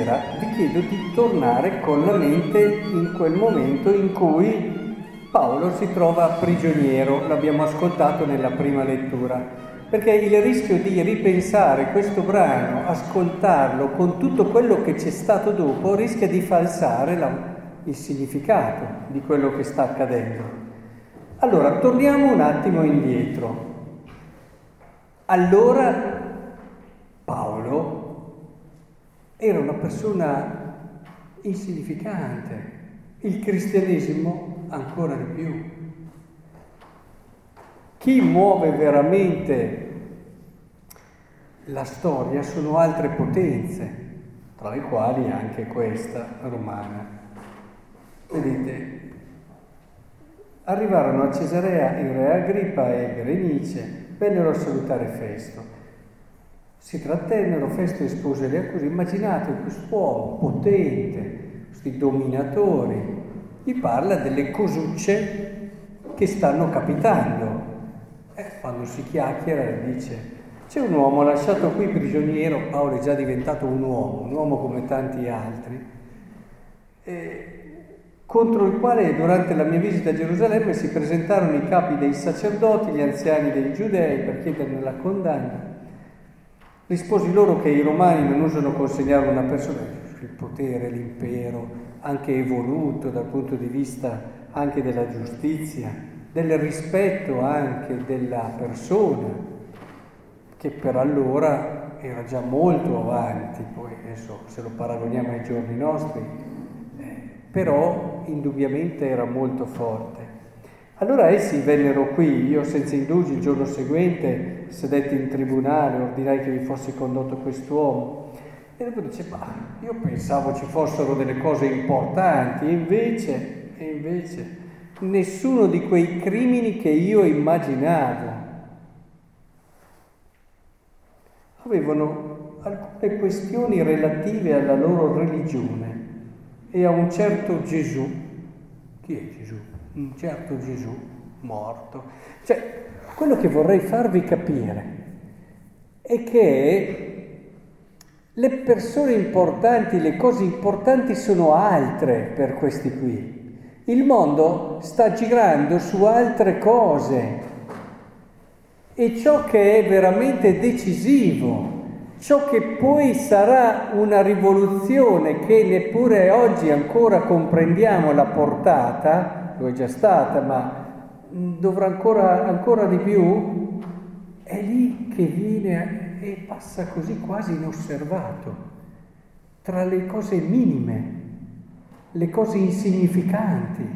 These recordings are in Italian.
sera vi chiedo di tornare con la mente in quel momento in cui Paolo si trova prigioniero, l'abbiamo ascoltato nella prima lettura, perché il rischio di ripensare questo brano, ascoltarlo con tutto quello che c'è stato dopo, rischia di falsare la, il significato di quello che sta accadendo. Allora, torniamo un attimo indietro. Allora Paolo era una persona insignificante, il cristianesimo ancora di più. Chi muove veramente la storia sono altre potenze, tra le quali anche questa romana. Vedete, arrivarono a Cesarea il re Agrippa e Berenice, vennero a salutare Festo. Si trattennero, Festo espose le accuse. Immaginate quest'uomo potente, questi dominatori, gli parla delle cosucce che stanno capitando. Eh, quando si chiacchiera dice, c'è un uomo lasciato qui prigioniero, Paolo è già diventato un uomo, un uomo come tanti altri, eh, contro il quale durante la mia visita a Gerusalemme si presentarono i capi dei sacerdoti, gli anziani dei giudei per chiederne la condanna. Risposi loro che i romani non usano consegnare una persona, il potere, l'impero, anche evoluto dal punto di vista anche della giustizia, del rispetto anche della persona, che per allora era già molto avanti, poi adesso se lo paragoniamo ai giorni nostri, eh, però indubbiamente era molto forte. Allora essi vennero qui, io senza indugi il giorno seguente sedetti in tribunale, ordinai che vi fosse condotto quest'uomo. E dopo dice, ma io pensavo ci fossero delle cose importanti, e invece, e invece, nessuno di quei crimini che io immaginavo. Avevano alcune questioni relative alla loro religione e a un certo Gesù. Chi è Gesù? Un certo Gesù morto. Cioè, quello che vorrei farvi capire è che le persone importanti, le cose importanti sono altre per questi qui. Il mondo sta girando su altre cose e ciò che è veramente decisivo, ciò che poi sarà una rivoluzione che neppure oggi ancora comprendiamo la portata, lo è già stata, ma dovrà ancora, ancora di più, è lì che viene e passa così quasi inosservato, tra le cose minime, le cose insignificanti.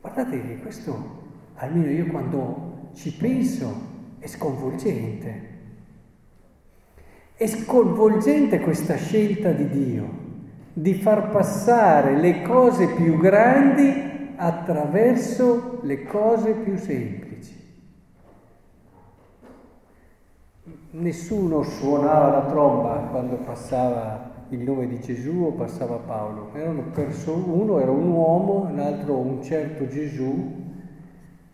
Guardate che questo, almeno io quando ci penso, è sconvolgente. È sconvolgente questa scelta di Dio di far passare le cose più grandi attraverso le cose più semplici. Nessuno suonava la tromba quando passava il nome di Gesù o passava Paolo, persone, uno era un uomo, l'altro un certo Gesù,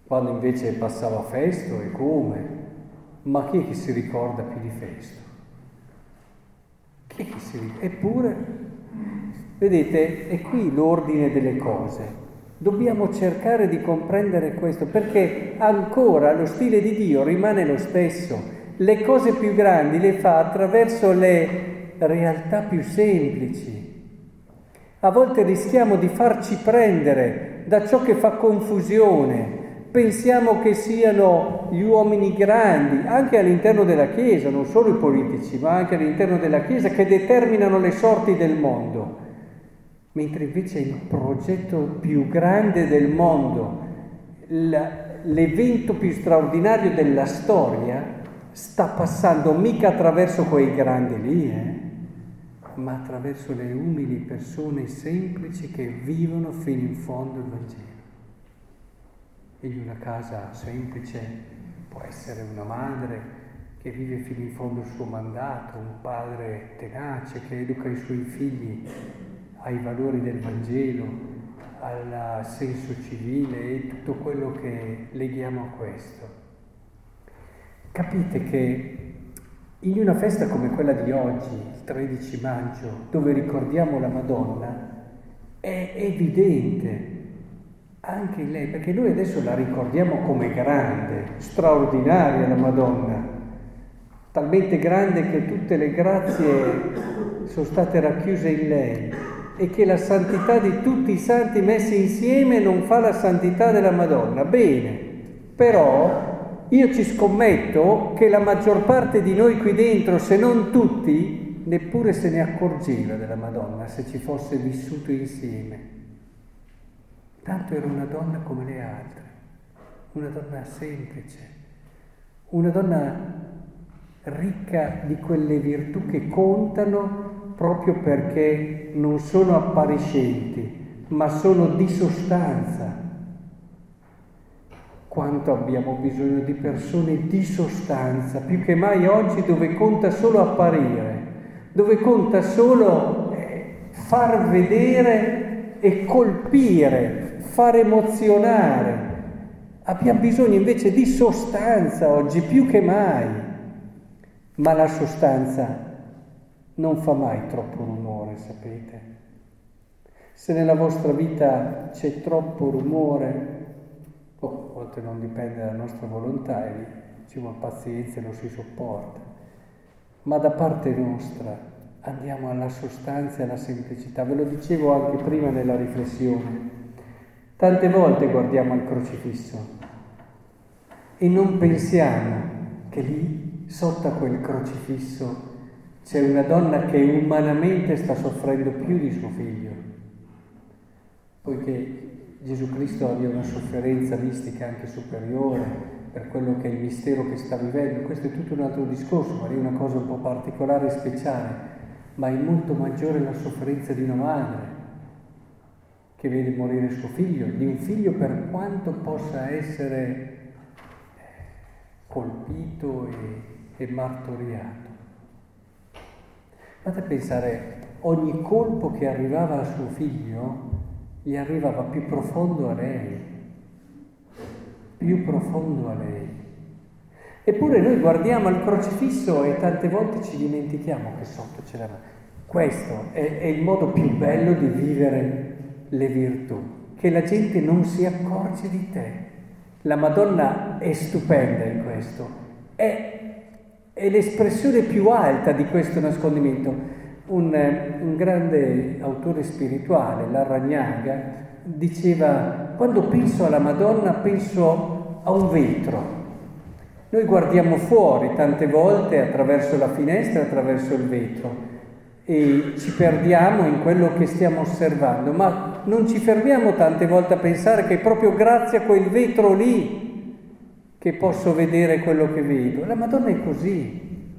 quando invece passava Festo e come, ma chi è che si ricorda più di Festo? Chi è che si ricorda? Eppure Vedete, è qui l'ordine delle cose. Dobbiamo cercare di comprendere questo perché ancora lo stile di Dio rimane lo stesso. Le cose più grandi le fa attraverso le realtà più semplici. A volte rischiamo di farci prendere da ciò che fa confusione. Pensiamo che siano gli uomini grandi, anche all'interno della Chiesa, non solo i politici, ma anche all'interno della Chiesa, che determinano le sorti del mondo mentre invece il progetto più grande del mondo, l'evento più straordinario della storia, sta passando mica attraverso quei grandi lì, eh, ma attraverso le umili persone semplici che vivono fino in fondo il Vangelo. In una casa semplice può essere una madre che vive fino in fondo il suo mandato, un padre tenace che educa i suoi figli ai valori del Vangelo, al senso civile e tutto quello che leghiamo a questo. Capite che in una festa come quella di oggi, il 13 maggio, dove ricordiamo la Madonna, è evidente anche in lei, perché noi adesso la ricordiamo come grande, straordinaria la Madonna, talmente grande che tutte le grazie sono state racchiuse in lei e che la santità di tutti i santi messi insieme non fa la santità della Madonna. Bene, però io ci scommetto che la maggior parte di noi qui dentro, se non tutti, neppure se ne accorgeva della Madonna se ci fosse vissuto insieme. Tanto era una donna come le altre, una donna semplice, una donna ricca di quelle virtù che contano proprio perché non sono appariscenti, ma sono di sostanza quanto abbiamo bisogno di persone di sostanza, più che mai oggi dove conta solo apparire, dove conta solo eh, far vedere e colpire, far emozionare. Abbiamo bisogno invece di sostanza oggi più che mai, ma la sostanza non fa mai troppo rumore, sapete. Se nella vostra vita c'è troppo rumore, Oh, a volte non dipende dalla nostra volontà e ci vuole pazienza e lo si sopporta. Ma da parte nostra andiamo alla sostanza e alla semplicità. Ve lo dicevo anche prima nella riflessione. Tante volte guardiamo al crocifisso e non pensiamo che lì, sotto a quel crocifisso, c'è una donna che umanamente sta soffrendo più di suo figlio, poiché Gesù Cristo abbia una sofferenza mistica anche superiore per quello che è il mistero che sta vivendo. Questo è tutto un altro discorso, ma è una cosa un po' particolare e speciale, ma è molto maggiore la sofferenza di una madre che vede morire suo figlio, di un figlio per quanto possa essere colpito e, e martoriato. Fate pensare, ogni colpo che arrivava a suo figlio gli arrivava più profondo a lei, più profondo a lei. Eppure noi guardiamo al crocifisso e tante volte ci dimentichiamo che sotto c'è la. Questo è, è il modo più bello di vivere le virtù, che la gente non si accorge di te. La Madonna è stupenda in questo, è, è l'espressione più alta di questo nascondimento un, un grande autore spirituale, Larragnaga, diceva, quando penso alla Madonna penso a un vetro. Noi guardiamo fuori tante volte attraverso la finestra, attraverso il vetro e ci perdiamo in quello che stiamo osservando, ma non ci fermiamo tante volte a pensare che proprio grazie a quel vetro lì che posso vedere quello che vedo. La Madonna è così,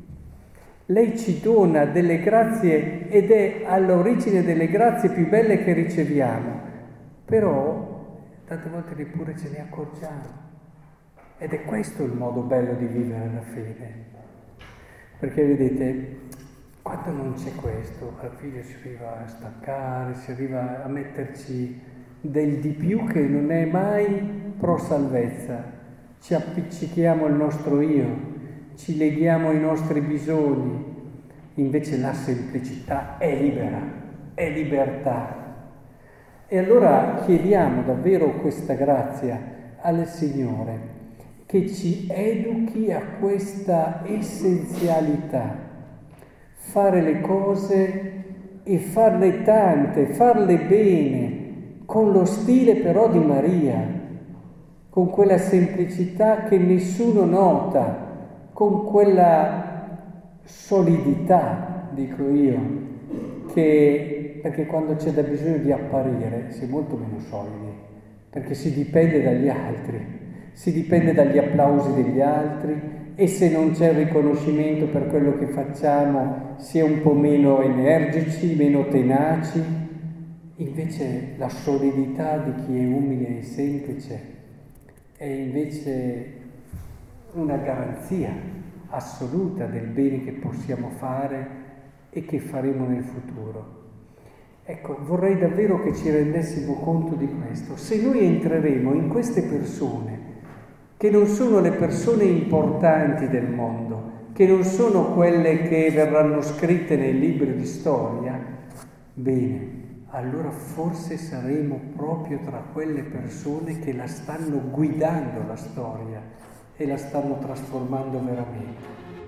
lei ci dona delle grazie ed è all'origine delle grazie più belle che riceviamo, però tante volte neppure ce ne accorgiamo. Ed è questo il modo bello di vivere la fede. Perché vedete, quando non c'è questo, alla fine si arriva a staccare, si arriva a metterci del di più che non è mai pro salvezza. Ci appiccichiamo il nostro io, ci leghiamo ai nostri bisogni, invece la semplicità è libera, è libertà. E allora chiediamo davvero questa grazia al Signore che ci educhi a questa essenzialità, fare le cose e farle tante, farle bene, con lo stile però di Maria, con quella semplicità che nessuno nota, con quella solidità, dico io, che, perché quando c'è da bisogno di apparire si è molto meno solidi, perché si dipende dagli altri, si dipende dagli applausi degli altri e se non c'è il riconoscimento per quello che facciamo si è un po' meno energici, meno tenaci. Invece la solidità di chi è umile e semplice è invece una garanzia assoluta del bene che possiamo fare e che faremo nel futuro. Ecco, vorrei davvero che ci rendessimo conto di questo. Se noi entreremo in queste persone, che non sono le persone importanti del mondo, che non sono quelle che verranno scritte nei libri di storia, bene, allora forse saremo proprio tra quelle persone che la stanno guidando la storia e la stanno trasformando veramente.